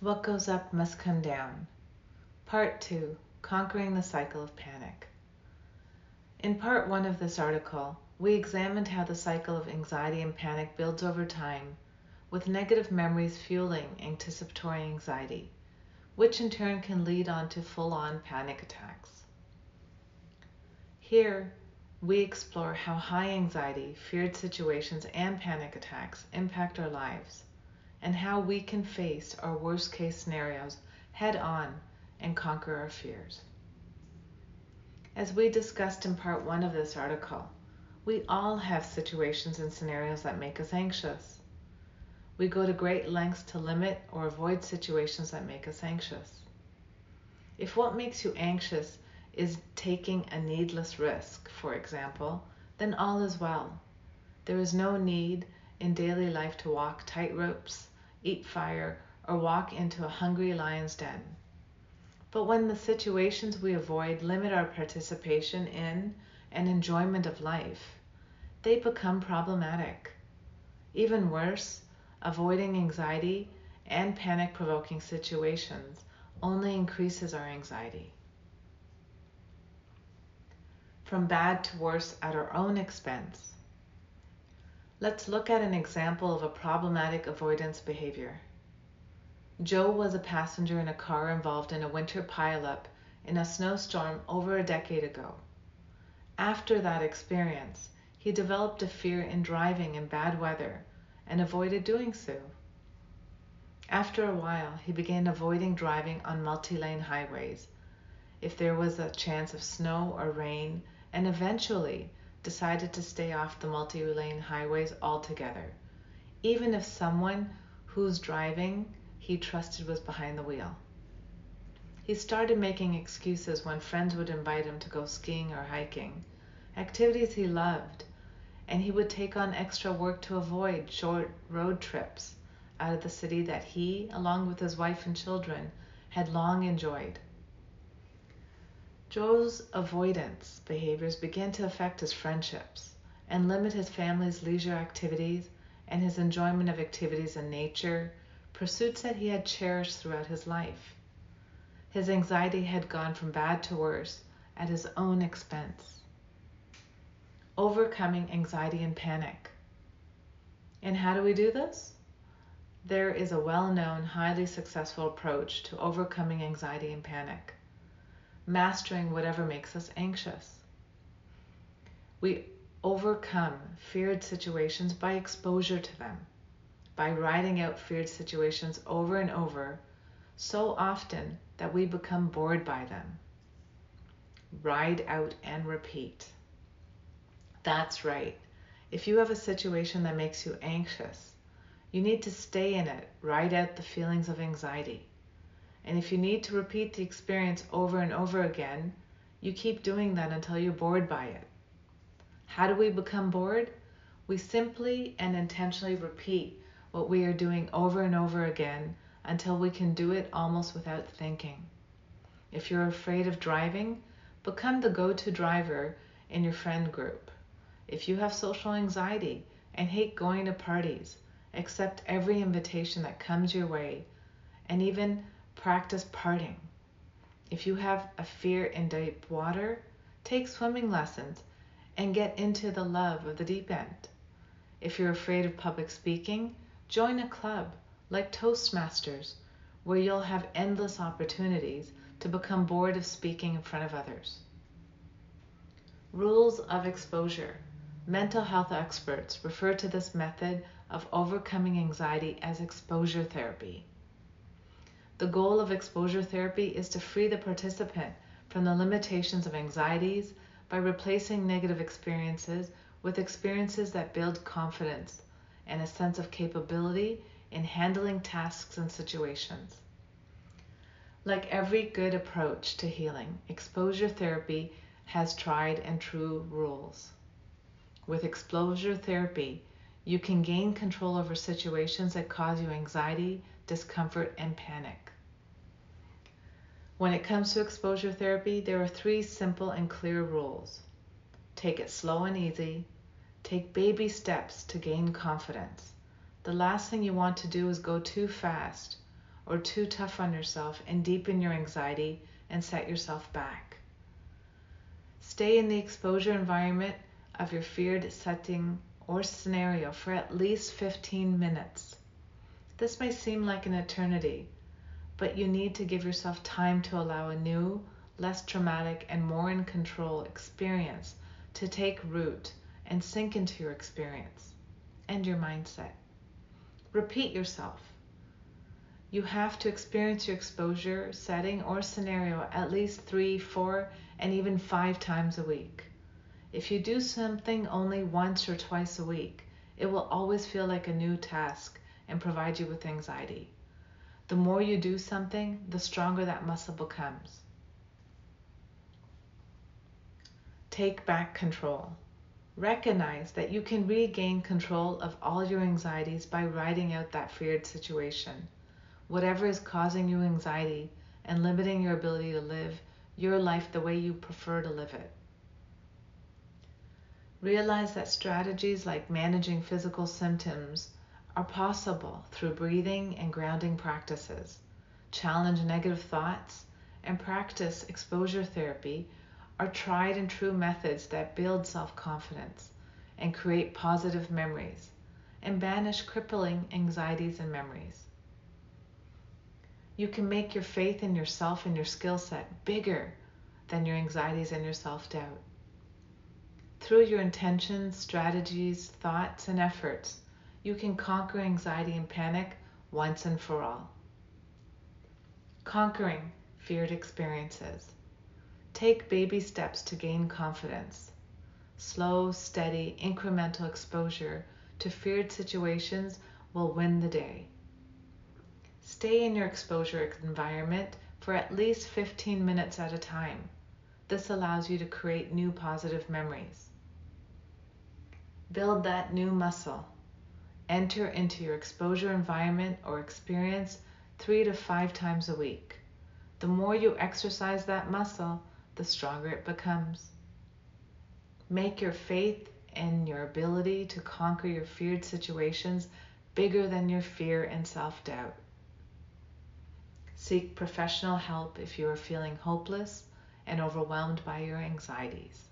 What goes up must come down. Part 2 Conquering the Cycle of Panic. In part 1 of this article, we examined how the cycle of anxiety and panic builds over time, with negative memories fueling anticipatory anxiety, which in turn can lead on to full on panic attacks. Here, we explore how high anxiety, feared situations, and panic attacks impact our lives and how we can face our worst case scenarios head on and conquer our fears. As we discussed in part one of this article, we all have situations and scenarios that make us anxious. We go to great lengths to limit or avoid situations that make us anxious. If what makes you anxious is taking a needless risk, for example, then all is well. There is no need in daily life to walk tight ropes eat fire, or walk into a hungry lion's den. But when the situations we avoid limit our participation in and enjoyment of life, they become problematic. Even worse, avoiding anxiety and panic provoking situations only increases our anxiety. From bad to worse at our own expense. Let's look at an example of a problematic avoidance behavior. Joe was a passenger in a car involved in a winter pileup in a snowstorm over a decade ago. After that experience, he developed a fear in driving in bad weather and avoided doing so. After a while, he began avoiding driving on multi lane highways if there was a chance of snow or rain, and eventually decided to stay off the multi lane highways altogether, even if someone whose driving he trusted was behind the wheel. He started making excuses when friends would invite him to go skiing or hiking, activities he loved, and he would take on extra work to avoid short road trips out of the city that he, along with his wife and children, had long enjoyed. Joe's avoidance behaviors began to affect his friendships and limit his family's leisure activities and his enjoyment of activities in nature, pursuits that he had cherished throughout his life. His anxiety had gone from bad to worse at his own expense. Overcoming anxiety and panic. And how do we do this? There is a well known, highly successful approach to overcoming anxiety and panic mastering whatever makes us anxious. We overcome feared situations by exposure to them, by riding out feared situations over and over so often that we become bored by them. Ride out and repeat. That's right. If you have a situation that makes you anxious, you need to stay in it, ride out the feelings of anxiety. And if you need to repeat the experience over and over again, you keep doing that until you're bored by it. How do we become bored? We simply and intentionally repeat what we are doing over and over again until we can do it almost without thinking. If you're afraid of driving, become the go to driver in your friend group. If you have social anxiety and hate going to parties, accept every invitation that comes your way and even practice parting. If you have a fear in deep water, take swimming lessons and get into the love of the deep end. If you're afraid of public speaking, join a club like Toastmasters, where you'll have endless opportunities to become bored of speaking in front of others. Rules of exposure. Mental health experts refer to this method of overcoming anxiety as exposure therapy. The goal of exposure therapy is to free the participant from the limitations of anxieties by replacing negative experiences with experiences that build confidence and a sense of capability in handling tasks and situations. Like every good approach to healing, exposure therapy has tried and true rules. With exposure therapy, you can gain control over situations that cause you anxiety, discomfort, and panic. When it comes to exposure therapy, there are three simple and clear rules. Take it slow and easy. Take baby steps to gain confidence. The last thing you want to do is go too fast or too tough on yourself and deepen your anxiety and set yourself back. Stay in the exposure environment of your feared setting or scenario for at least 15 minutes. This may seem like an eternity, but you need to give yourself time to allow a new, less traumatic, and more in control experience to take root and sink into your experience and your mindset. Repeat yourself. You have to experience your exposure, setting, or scenario at least three, four, and even five times a week. If you do something only once or twice a week, it will always feel like a new task and provide you with anxiety. The more you do something, the stronger that muscle becomes. Take back control. Recognize that you can regain control of all your anxieties by writing out that feared situation. Whatever is causing you anxiety and limiting your ability to live your life the way you prefer to live it. Realize that strategies like managing physical symptoms are possible through breathing and grounding practices. Challenge negative thoughts and practice exposure therapy are tried and true methods that build self confidence and create positive memories and banish crippling anxieties and memories. You can make your faith in yourself and your skill set bigger than your anxieties and your self doubt. Through your intentions, strategies, thoughts, and efforts, you can conquer anxiety and panic once and for all. Conquering feared experiences. Take baby steps to gain confidence. Slow, steady, incremental exposure to feared situations will win the day. Stay in your exposure environment for at least 15 minutes at a time. This allows you to create new positive memories. Build that new muscle. Enter into your exposure environment or experience three to five times a week. The more you exercise that muscle, the stronger it becomes. Make your faith in your ability to conquer your feared situations bigger than your fear and self doubt. Seek professional help if you are feeling hopeless and overwhelmed by your anxieties.